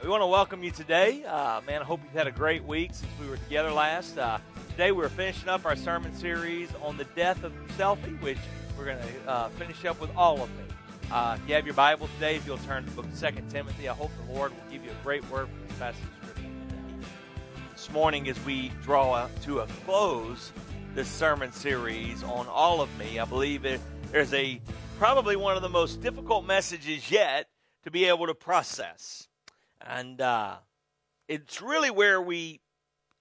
We want to welcome you today. Uh, man, I hope you've had a great week since we were together last. Uh, today we're finishing up our sermon series on the death of selfie, which we're going to uh, finish up with all of me. Uh, if you have your Bible today, if you'll turn to the book of 2 Timothy, I hope the Lord will give you a great word from this passage of Scripture. This morning, as we draw to a close this sermon series on all of me, I believe it, there's a probably one of the most difficult messages yet to be able to process. And uh, it's really where we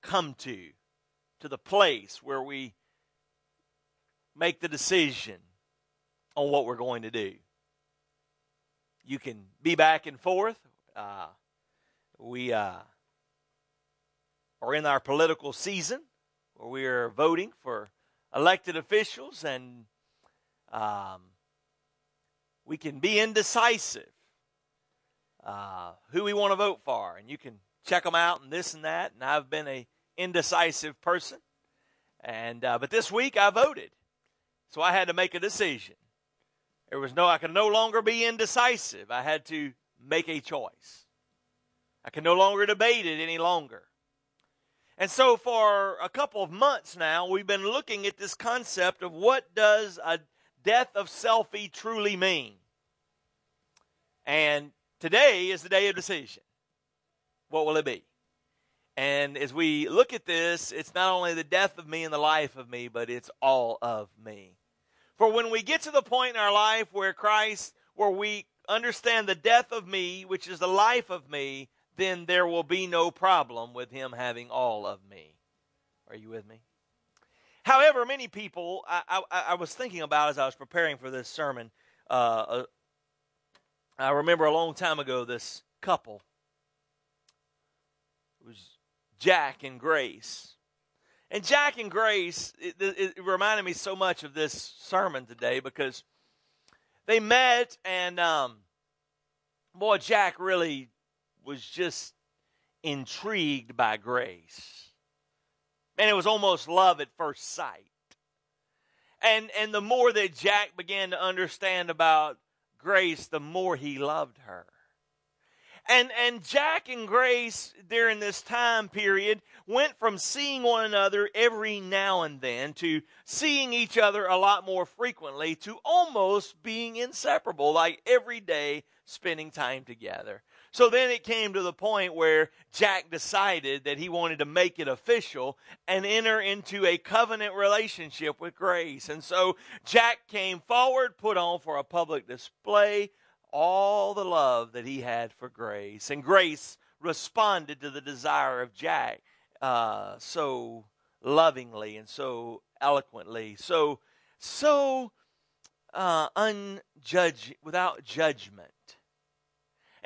come to, to the place where we make the decision on what we're going to do. You can be back and forth. Uh, we uh, are in our political season where we are voting for elected officials, and um, we can be indecisive uh, who we want to vote for, and you can check them out and this and that. And I've been a indecisive person, and uh, but this week I voted, so I had to make a decision. There was no, I could no longer be indecisive. I had to make a choice. I can no longer debate it any longer. And so for a couple of months now, we've been looking at this concept of what does a death of selfie truly mean? And Today is the day of decision. What will it be? And as we look at this, it's not only the death of me and the life of me, but it's all of me. For when we get to the point in our life where Christ, where we understand the death of me, which is the life of me, then there will be no problem with him having all of me. Are you with me? However, many people, I, I, I was thinking about as I was preparing for this sermon, uh, I remember a long time ago this couple. It was Jack and Grace. And Jack and Grace, it, it, reminded me so much of this sermon today because they met, and um, boy, Jack really was just intrigued by Grace. And it was almost love at first sight. And, and the more that Jack began to understand about Grace, the more he loved her. And, and Jack and Grace, during this time period, went from seeing one another every now and then to seeing each other a lot more frequently to almost being inseparable, like every day spending time together. So then it came to the point where Jack decided that he wanted to make it official and enter into a covenant relationship with Grace. And so Jack came forward, put on for a public display all the love that he had for Grace. And Grace responded to the desire of Jack uh, so lovingly and so eloquently, so so uh, unjudged, without judgment.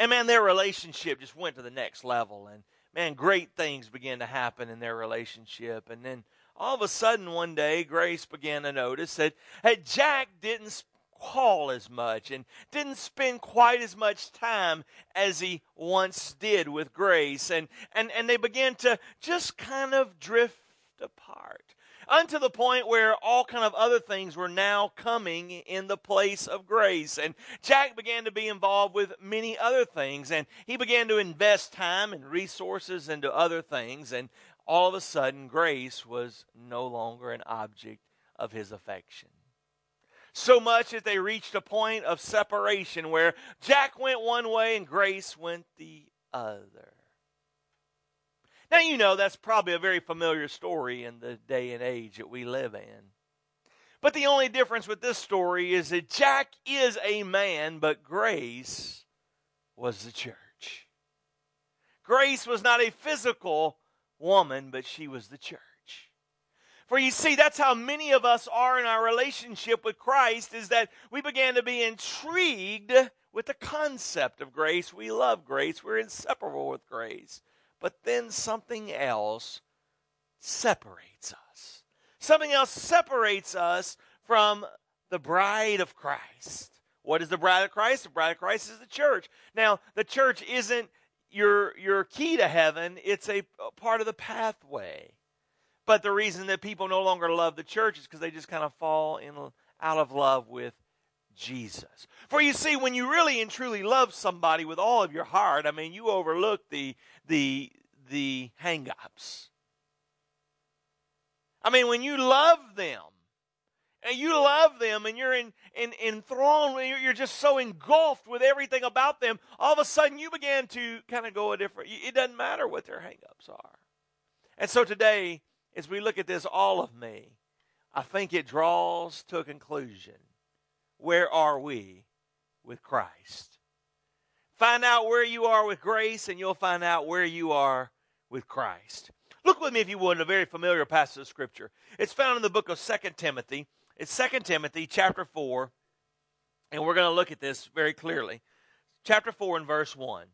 And man, their relationship just went to the next level. And man, great things began to happen in their relationship. And then all of a sudden, one day, Grace began to notice that, that Jack didn't call as much and didn't spend quite as much time as he once did with Grace. And, and, and they began to just kind of drift apart unto the point where all kind of other things were now coming in the place of grace. And Jack began to be involved with many other things, and he began to invest time and resources into other things, and all of a sudden, grace was no longer an object of his affection. So much that they reached a point of separation where Jack went one way and Grace went the other. Now, you know, that's probably a very familiar story in the day and age that we live in. But the only difference with this story is that Jack is a man, but Grace was the church. Grace was not a physical woman, but she was the church. For you see, that's how many of us are in our relationship with Christ, is that we began to be intrigued with the concept of grace. We love grace, we're inseparable with grace. But then something else separates us. Something else separates us from the bride of Christ. What is the bride of Christ? The bride of Christ is the church. Now, the church isn't your your key to heaven, it's a, a part of the pathway. But the reason that people no longer love the church is because they just kind of fall in out of love with Jesus. For you see, when you really and truly love somebody with all of your heart, I mean, you overlook the the the hangups. I mean, when you love them, and you love them, and you're in, in, enthralled, you're just so engulfed with everything about them, all of a sudden you begin to kind of go a different, it doesn't matter what their hangups are. And so today, as we look at this, all of me, I think it draws to a conclusion. Where are we with Christ? Find out where you are with grace, and you'll find out where you are with Christ. Look with me, if you would, in a very familiar passage of Scripture. It's found in the book of Second Timothy. It's Second Timothy chapter 4, and we're going to look at this very clearly. Chapter 4 and verse 1.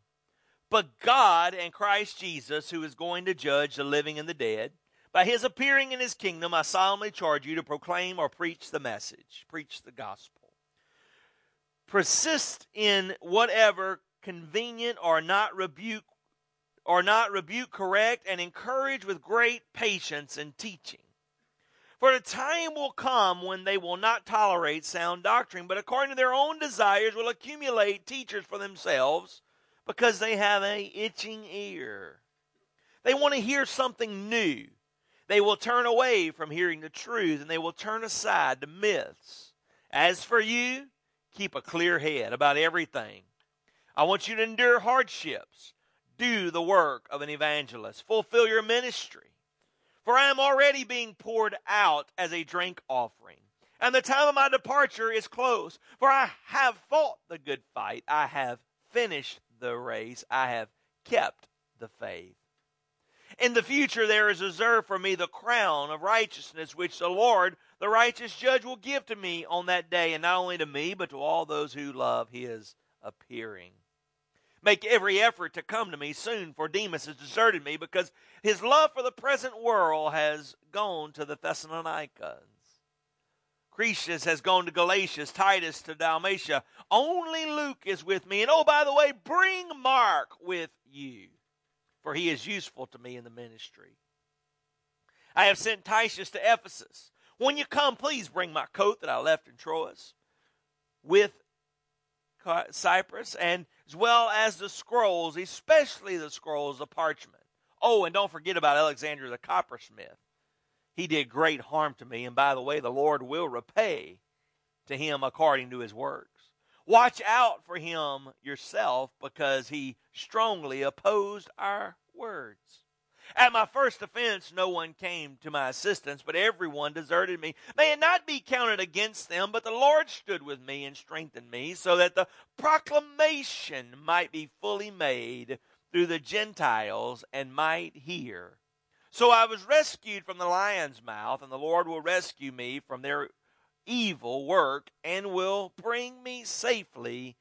But God and Christ Jesus, who is going to judge the living and the dead, by his appearing in his kingdom, I solemnly charge you to proclaim or preach the message, preach the gospel. Persist in whatever convenient or not rebuke or not rebuke, correct, and encourage with great patience and teaching. For the time will come when they will not tolerate sound doctrine, but according to their own desires will accumulate teachers for themselves because they have a itching ear. They want to hear something new. They will turn away from hearing the truth and they will turn aside to myths. As for you, keep a clear head about everything. I want you to endure hardships. Do the work of an evangelist. Fulfill your ministry. For I am already being poured out as a drink offering. And the time of my departure is close. For I have fought the good fight. I have finished the race. I have kept the faith. In the future, there is reserved for me the crown of righteousness, which the Lord, the righteous judge, will give to me on that day, and not only to me, but to all those who love his appearing. Make every effort to come to me soon, for Demas has deserted me because his love for the present world has gone to the Thessalonians. Crescens has gone to Galatia, Titus to Dalmatia. Only Luke is with me. And oh, by the way, bring Mark with you for he is useful to me in the ministry. I have sent Titus to Ephesus. When you come, please bring my coat that I left in Troas with Carpus, and as well as the scrolls, especially the scrolls of parchment. Oh, and don't forget about Alexander the coppersmith. He did great harm to me, and by the way, the Lord will repay to him according to his works. Watch out for him yourself because he strongly opposed our words. At my first offense, no one came to my assistance, but everyone deserted me. May it not be counted against them, but the Lord stood with me and strengthened me, so that the proclamation might be fully made through the Gentiles and might hear. So I was rescued from the lion's mouth, and the Lord will rescue me from their evil work and will bring me safely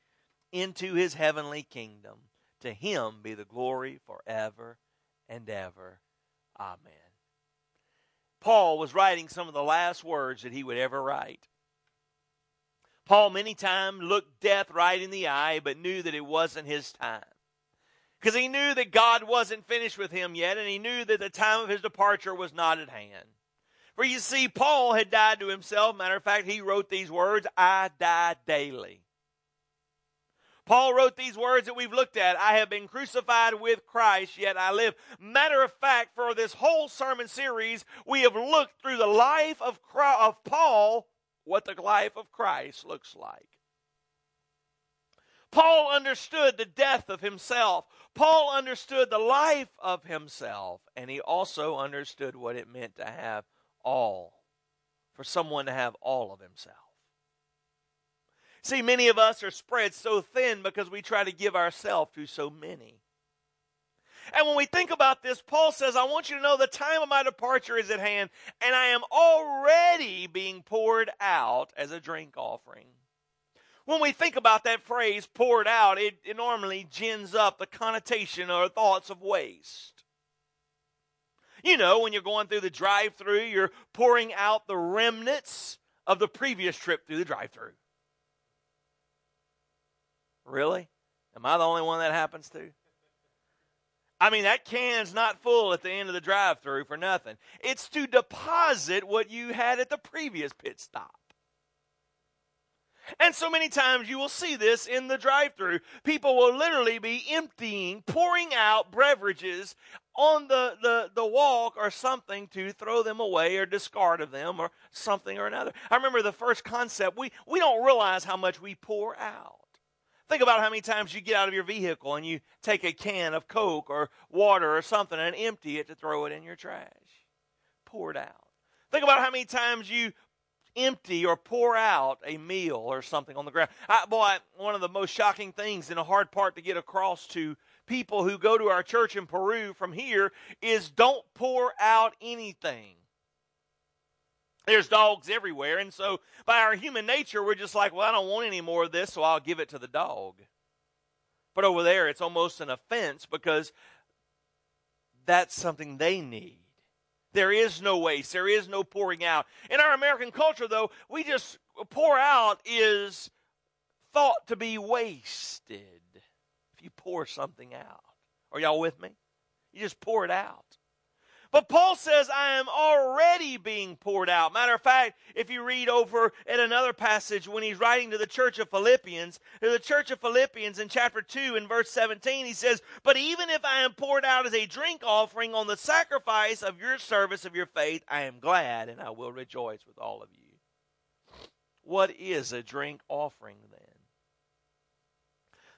into his heavenly kingdom. To him be the glory forever and ever. Amen. Paul was writing some of the last words that he would ever write. Paul many times looked death right in the eye, but knew that it wasn't his time. Because he knew that God wasn't finished with him yet, and he knew that the time of his departure was not at hand. For you see, Paul had died to himself. Matter of fact, he wrote these words I die daily. Paul wrote these words that we've looked at I have been crucified with Christ, yet I live. Matter of fact, for this whole sermon series, we have looked through the life of, Christ, of Paul, what the life of Christ looks like. Paul understood the death of himself. Paul understood the life of himself, and he also understood what it meant to have all, for someone to have all of himself. See, many of us are spread so thin because we try to give ourselves to so many. And when we think about this, Paul says, I want you to know the time of my departure is at hand, and I am already being poured out as a drink offering. When we think about that phrase, poured out, it, it normally gins up the connotation or thoughts of waste. You know, when you're going through the drive through, you're pouring out the remnants of the previous trip through the drive through. Really? Am I the only one that happens to? I mean, that can's not full at the end of the drive through for nothing. It's to deposit what you had at the previous pit stop. And so many times you will see this in the drive through. People will literally be emptying, pouring out beverages on the, the, the walk or something to throw them away or discard of them or something or another. I remember the first concept, we, we don't realize how much we pour out. Think about how many times you get out of your vehicle and you take a can of Coke or water or something and empty it to throw it in your trash. Pour it out. Think about how many times you empty or pour out a meal or something on the ground. I, boy, one of the most shocking things and a hard part to get across to people who go to our church in Peru from here is don't pour out anything. There's dogs everywhere, and so by our human nature, we're just like, well, I don't want any more of this, so I'll give it to the dog. But over there, it's almost an offense because that's something they need. There is no waste. There is no pouring out. In our American culture, though, we just pour out is thought to be wasted if you pour something out. Are y'all with me? You just pour it out. But Paul says, I am already being poured out. Matter of fact, if you read over at another passage when he's writing to the church of Philippians, to the church of Philippians in chapter 2 in verse 17, he says, But even if I am poured out as a drink offering on the sacrifice of your service of your faith, I am glad and I will rejoice with all of you. What is a drink offering then?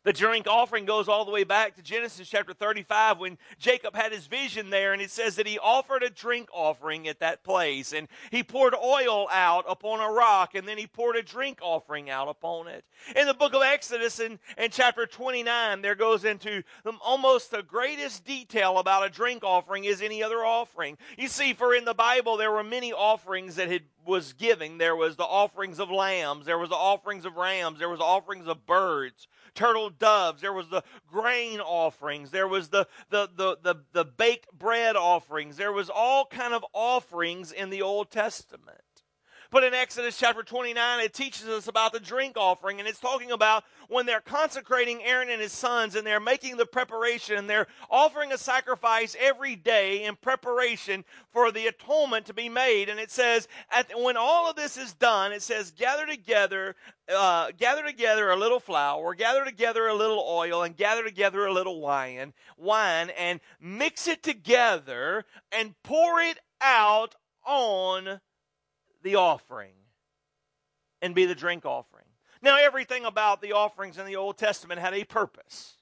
The drink offering goes all the way back to Genesis chapter 35 when Jacob had his vision there, and it says that he offered a drink offering at that place, and he poured oil out upon a rock, and then he poured a drink offering out upon it. In the book of Exodus, in, in chapter 29, there goes into almost the greatest detail about a drink offering is any other offering. You see, for in the Bible, there were many offerings that had was giving. There was the offerings of lambs, there was the offerings of rams, there was the offerings of birds turtle doves. There was the grain offerings. There was the, the, the, the, the baked bread offerings. There was all kind of offerings in the Old Testament. But in Exodus chapter 29, it teaches us about the drink offering, and it's talking about when they're consecrating Aaron and his sons, and they're making the preparation, and they're offering a sacrifice every day in preparation for the atonement to be made. And it says, when all of this is done, it says, gather together, uh, gather together a little flour, gather together a little oil, and gather together a little wine, wine, and mix it together and pour it out on the offering and be the drink offering. Now, everything about the offerings in the Old Testament had a purpose.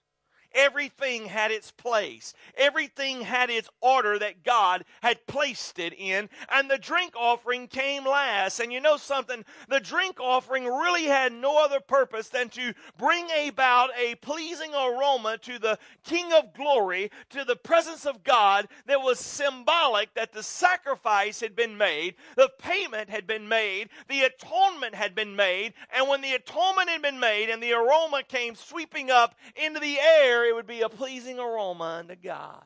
Everything had its place. Everything had its order that God had placed it in. And the drink offering came last. And you know something? The drink offering really had no other purpose than to bring about a pleasing aroma to the King of glory, to the presence of God that was symbolic that the sacrifice had been made, the payment had been made, the atonement had been made. And when the atonement had been made and the aroma came sweeping up into the air, it would be a pleasing aroma unto God.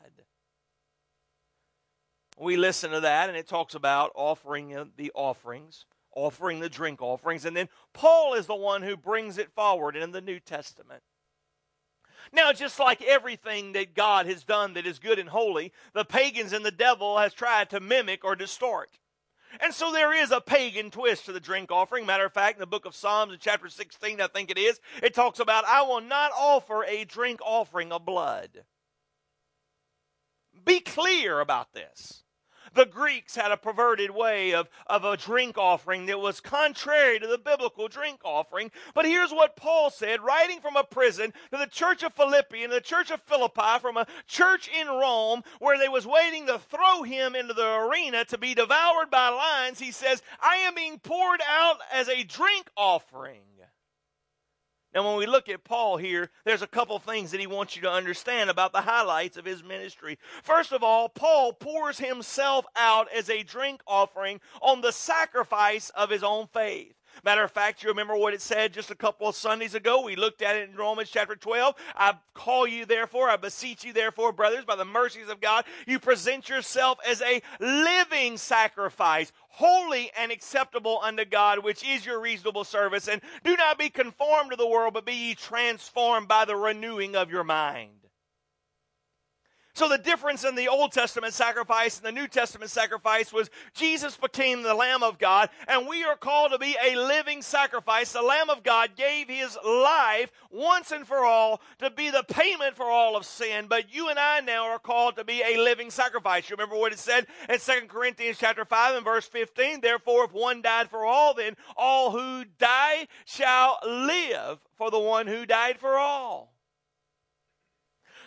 We listen to that, and it talks about offering the offerings, offering the drink offerings, and then Paul is the one who brings it forward in the New Testament. Now, just like everything that God has done that is good and holy, the pagans and the devil has tried to mimic or distort. And so there is a pagan twist to the drink offering. Matter of fact, in the book of Psalms, in chapter 16, I think it is, it talks about, I will not offer a drink offering of blood. Be clear about this. The Greeks had a perverted way of, of a drink offering that was contrary to the biblical drink offering. But here's what Paul said, writing from a prison to the church of Philippi and the church of Philippi, from a church in Rome where they was waiting to throw him into the arena to be devoured by lions. He says, I am being poured out as a drink offering. Now, when we look at Paul here, there's a couple things that he wants you to understand about the highlights of his ministry. First of all, Paul pours himself out as a drink offering on the sacrifice of his own faith. Matter of fact, you remember what it said just a couple of Sundays ago? We looked at it in Romans chapter 12. I call you, therefore, I beseech you, therefore, brothers, by the mercies of God, you present yourself as a living sacrifice, holy and acceptable unto God, which is your reasonable service. And do not be conformed to the world, but be ye transformed by the renewing of your mind. So the difference in the Old Testament sacrifice and the New Testament sacrifice was Jesus became the Lamb of God, and we are called to be a living sacrifice. The Lamb of God gave his life once and for all to be the payment for all of sin, but you and I now are called to be a living sacrifice. You remember what it said in 2 Corinthians chapter 5 and verse 15? Therefore, if one died for all, then all who die shall live for the one who died for all.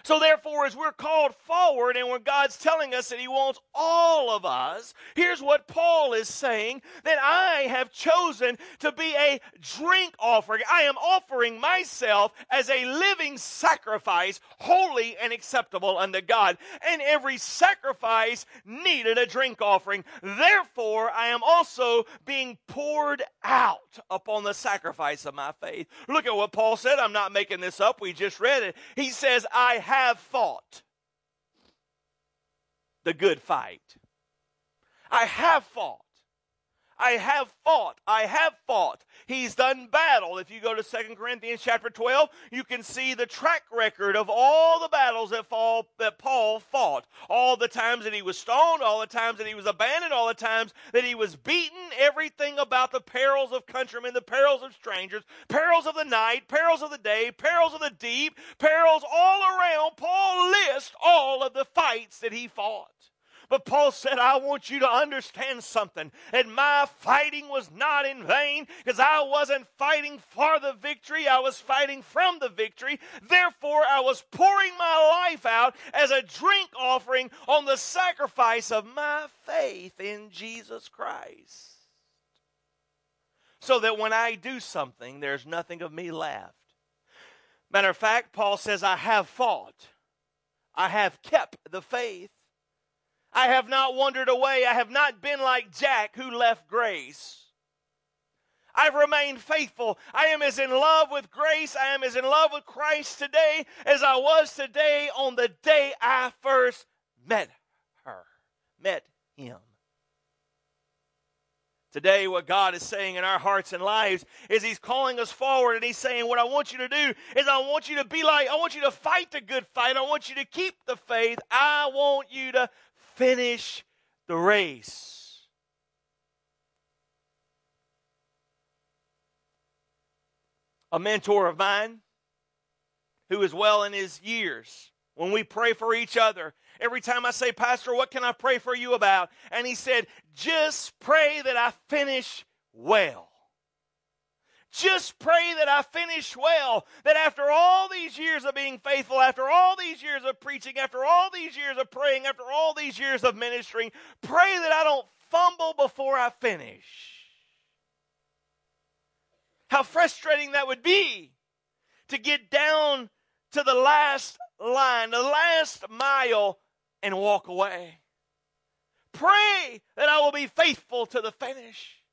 So, therefore, as we're called forward and when God's telling us that He wants all of us, here's what Paul is saying that I have chosen to be a drink offering. I am offering myself as a living sacrifice, holy and acceptable unto God. And every sacrifice needed a drink offering. Therefore, I am also being poured out upon the sacrifice of my faith. Look at what Paul said. I'm not making this up. We just read it. He says, I have have fought the good fight. I have fought. I have fought. I have fought. He's done battle. If you go to 2 Corinthians chapter 12, you can see the track record of all the battles that, fall, that Paul fought. All the times that he was stoned, all the times that he was abandoned, all the times that he was beaten, everything about the perils of countrymen, the perils of strangers, perils of the night, perils of the day, perils of the deep, perils all around. Paul lists all of the fights that he fought. But Paul said, I want you to understand something. And my fighting was not in vain because I wasn't fighting for the victory. I was fighting from the victory. Therefore, I was pouring my life out as a drink offering on the sacrifice of my faith in Jesus Christ. So that when I do something, there's nothing of me left. Matter of fact, Paul says, I have fought. I have kept the faith. I have not wandered away. I have not been like Jack who left grace. I've remained faithful. I am as in love with grace. I am as in love with Christ today as I was today on the day I first met her, met him. Today, what God is saying in our hearts and lives is He's calling us forward and He's saying, What I want you to do is I want you to be like, I want you to fight the good fight. I want you to keep the faith. I want you to finish the race. A mentor of mine who is well in his years, when we pray for each other, every time I say, Pastor, what can I pray for you about? And he said, just pray that I finish well. Just pray that I finish well. That after all these years of being faithful, after all these years of preaching, after all these years of praying, after all these years of ministering, pray that I don't fumble before I finish. How frustrating that would be to get down to the last line, the last mile, and walk away. Pray that I will be faithful to the finish.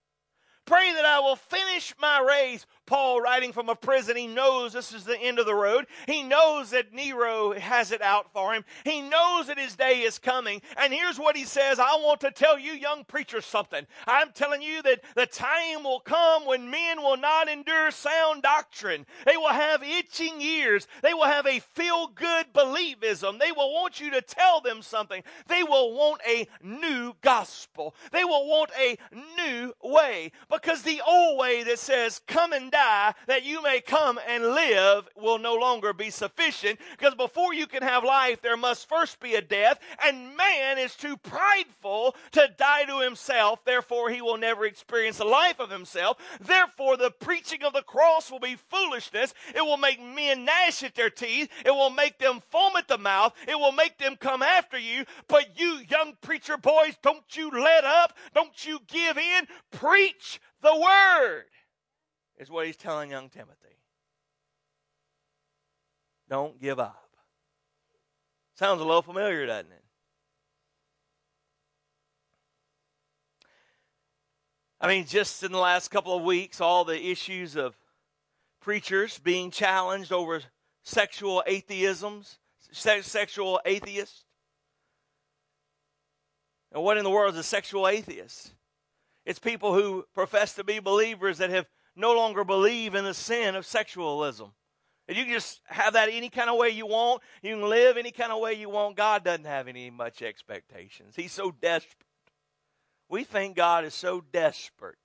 Pray that I will finish my race Paul, writing from a prison, he knows this is the end of the road. He knows that Nero has it out for him. He knows that his day is coming. And here's what he says I want to tell you, young preachers, something. I'm telling you that the time will come when men will not endure sound doctrine. They will have itching ears. They will have a feel good believism. They will want you to tell them something. They will want a new gospel. They will want a new way because the old way that says, come and die die that you may come and live will no longer be sufficient because before you can have life, there must first be a death, and man is too prideful to die to himself. Therefore, he will never experience the life of himself. Therefore, the preaching of the cross will be foolishness. It will make men gnash at their teeth. It will make them foam at the mouth. It will make them come after you. But you, young preacher boys, don't you let up. Don't you give in. Preach the word is what he's telling young Timothy. Don't give up. Sounds a little familiar, doesn't it? I mean, just in the last couple of weeks, all the issues of preachers being challenged over sexual atheisms, sexual atheists. And what in the world is a sexual atheist? It's people who profess to be believers that have no longer believe in the sin of sexualism. If you can just have that any kind of way you want, you can live any kind of way you want. God doesn't have any much expectations. He's so desperate. We think God is so desperate.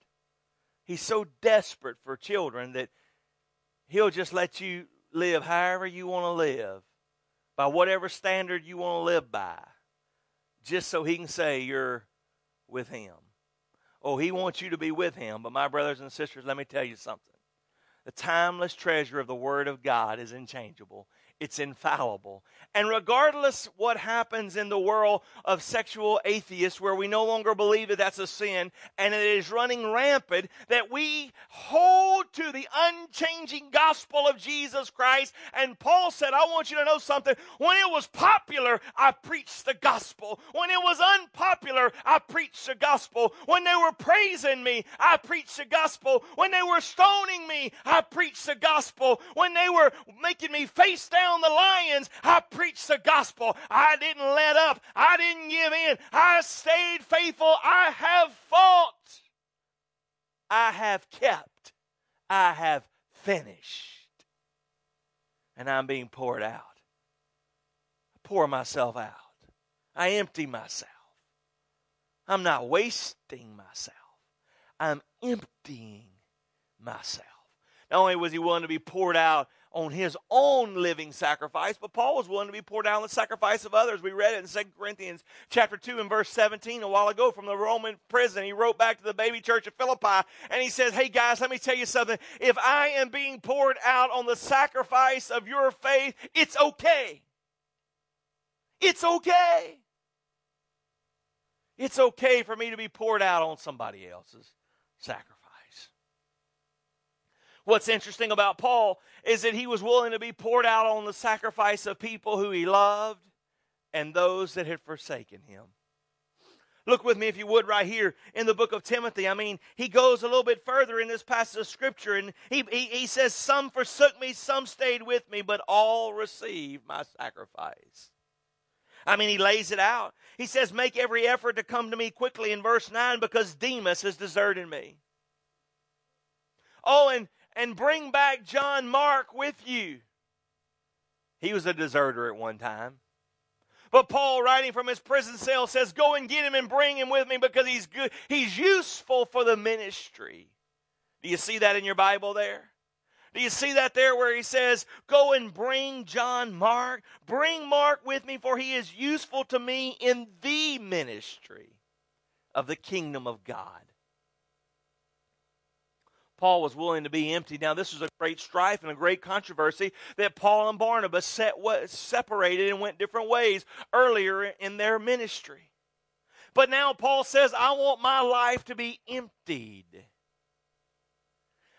He's so desperate for children that He'll just let you live however you want to live, by whatever standard you want to live by, just so He can say you're with Him. Oh, He wants you to be with Him. But, my brothers and sisters, let me tell you something. The timeless treasure of the Word of God is unchangeable. It's infallible. And regardless what happens in the world of sexual atheists, where we no longer believe that that's a sin and it is running rampant, that we hold to the unchanging gospel of Jesus Christ. And Paul said, I want you to know something. When it was popular, I preached the gospel. When it was unpopular, I preached the gospel. When they were praising me, I preached the gospel. When they were stoning me, I preached the gospel. When they were making me face down the lions, I preached the gospel. I didn't let up. I didn't give in. I stayed faithful. I have fought. I have kept. I have finished. And I'm being poured out. I pour myself out. I empty myself. I'm not wasting myself. I'm emptying myself. Not only was he willing to be poured out on his own living sacrifice, but Paul was willing to be poured out on the sacrifice of others. We read it in 2 Corinthians chapter 2 and verse 17 a while ago from the Roman prison. He wrote back to the baby church of Philippi and he says, Hey guys, let me tell you something. If I am being poured out on the sacrifice of your faith, it's okay. It's okay. It's okay for me to be poured out on somebody else's sacrifice. What's interesting about Paul is that he was willing to be poured out on the sacrifice of people who he loved and those that had forsaken him. Look with me, if you would, right here in the book of Timothy. I mean, he goes a little bit further in this passage of Scripture, and he, he, he says, Some forsook me, some stayed with me, but all received my sacrifice. I mean, he lays it out. He says, Make every effort to come to me quickly in verse 9 because Demas has deserted me. Oh, and and bring back John Mark with you. He was a deserter at one time. But Paul, writing from his prison cell, says, Go and get him and bring him with me because he's good. He's useful for the ministry. Do you see that in your Bible there? Do you see that there where he says, Go and bring John Mark? Bring Mark with me, for he is useful to me in the ministry of the kingdom of God. Paul was willing to be empty. Now, this was a great strife and a great controversy that Paul and Barnabas set, separated and went different ways earlier in their ministry. But now Paul says, I want my life to be emptied.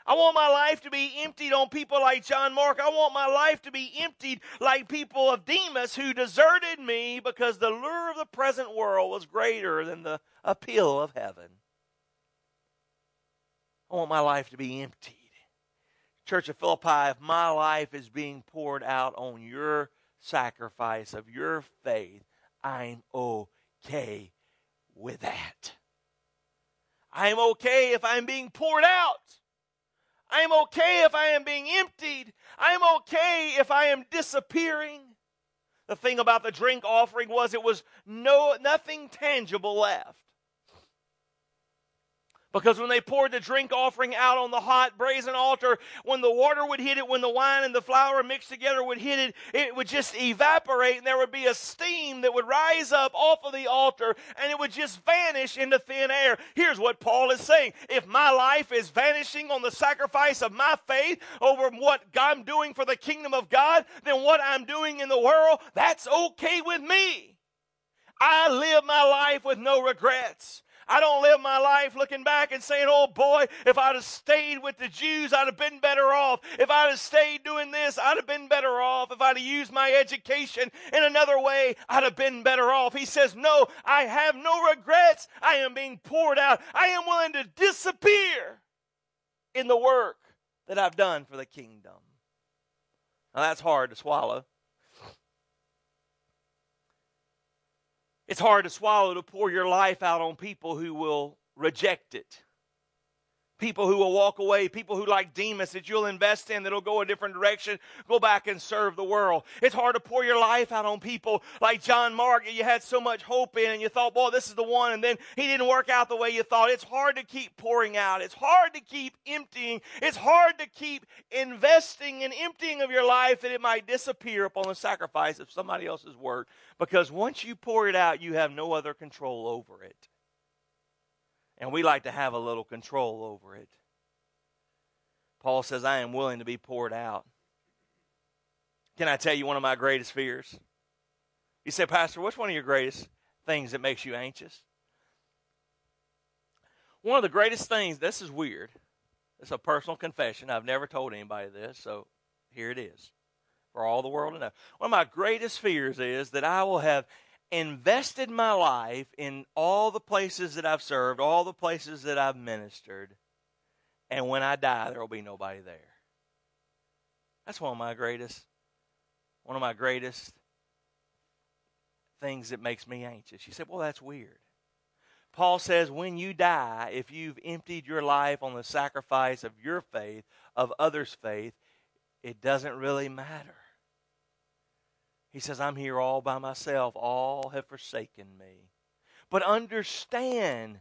I want my life to be emptied on people like John Mark. I want my life to be emptied like people of Demas who deserted me because the lure of the present world was greater than the appeal of heaven. I want my life to be emptied. Church of Philippi, if my life is being poured out on your sacrifice of your faith, I'm okay with that. I'm okay if I'm being poured out. I'm okay if I am being emptied. I'm okay if I am disappearing. The thing about the drink offering was it was no nothing tangible left. Because when they poured the drink offering out on the hot brazen altar, when the water would hit it, when the wine and the flour mixed together would hit it, it would just evaporate and there would be a steam that would rise up off of the altar and it would just vanish into thin air. Here's what Paul is saying. If my life is vanishing on the sacrifice of my faith over what I'm doing for the kingdom of God, then what I'm doing in the world, that's okay with me. I live my life with no regrets. I don't live my life looking back and saying, oh boy, if I'd have stayed with the Jews, I'd have been better off. If I'd have stayed doing this, I'd have been better off. If I'd have used my education in another way, I'd have been better off. He says, no, I have no regrets. I am being poured out. I am willing to disappear in the work that I've done for the kingdom. Now that's hard to swallow. It's hard to swallow to pour your life out on people who will reject it, people who will walk away, people who like Demas that you'll invest in that'll go a different direction, go back and serve the world. It's hard to pour your life out on people like John Mark you had so much hope in and you thought, boy, this is the one, and then he didn't work out the way you thought. It's hard to keep pouring out. It's hard to keep emptying. It's hard to keep investing and emptying of your life that it might disappear upon the sacrifice of somebody else's work. Because once you pour it out, you have no other control over it. And we like to have a little control over it. Paul says, I am willing to be poured out. Can I tell you one of my greatest fears? You say, Pastor, what's one of your greatest things that makes you anxious? One of the greatest things, this is weird. It's a personal confession. I've never told anybody this, so here it is for all the world to know. One of my greatest fears is that I will have invested my life in all the places that I've served, all the places that I've ministered, and when I die, there will be nobody there. That's one of my greatest, one of my greatest things that makes me anxious. You say, well, that's weird. Paul says, when you die, if you've emptied your life on the sacrifice of your faith, of others' faith, it doesn't really matter. He says, I'm here all by myself. All have forsaken me. But understand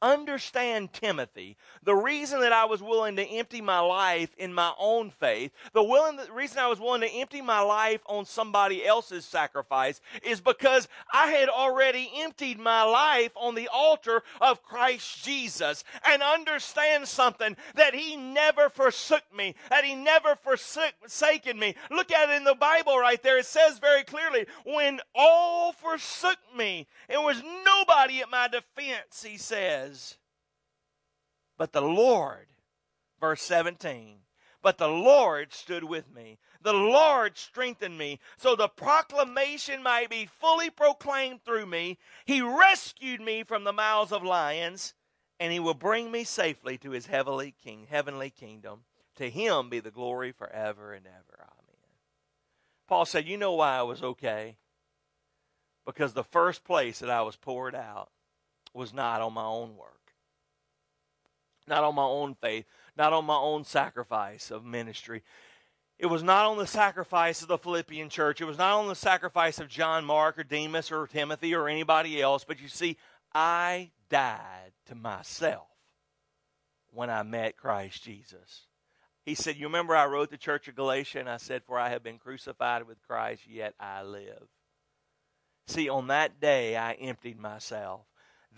understand Timothy. The reason that I was willing to empty my life in my own faith, the, willing, the reason I was willing to empty my life on somebody else's sacrifice is because I had already emptied my life on the altar of Christ Jesus. And understand something that He never forsook me, that He never forsaken me. Look at it in the Bible right there. It says very clearly, when all forsook me, it was nobody at my defense, He says But the Lord, verse 17, but the Lord stood with me. The Lord strengthened me, so the proclamation might be fully proclaimed through me. He rescued me from the mouths of lions, and he will bring me safely to his heavenly king, heavenly kingdom. To him be the glory forever and ever. Amen. Paul said, You know why I was okay? Because the first place that I was poured out was not on my own work, not on my own faith, not on my own sacrifice of ministry. It was not on the sacrifice of the Philippian church. It was not on the sacrifice of John Mark or Demas or Timothy or anybody else. But you see, I died to myself when I met Christ Jesus. He said, You remember I wrote the church of Galatia and I said, For I have been crucified with Christ, yet I live. See, on that day I emptied myself.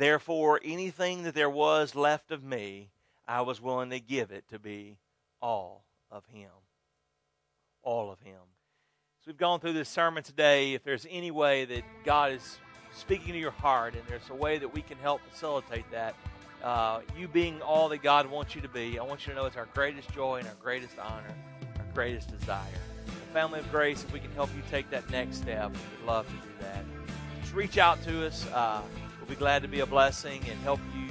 Therefore, anything that there was left of me, I was willing to give it to be all of Him. All of Him. So we've gone through this sermon today. If there's any way that God is speaking to your heart and there's a way that we can help facilitate that, uh, you being all that God wants you to be, I want you to know it's our greatest joy and our greatest honor, our greatest desire. The family of grace, if we can help you take that next step, we'd love to do that. Just reach out to us. Uh, be glad to be a blessing and help you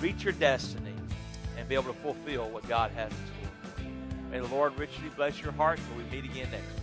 reach your destiny and be able to fulfill what God has in store. May the Lord richly bless your heart until we meet again next week.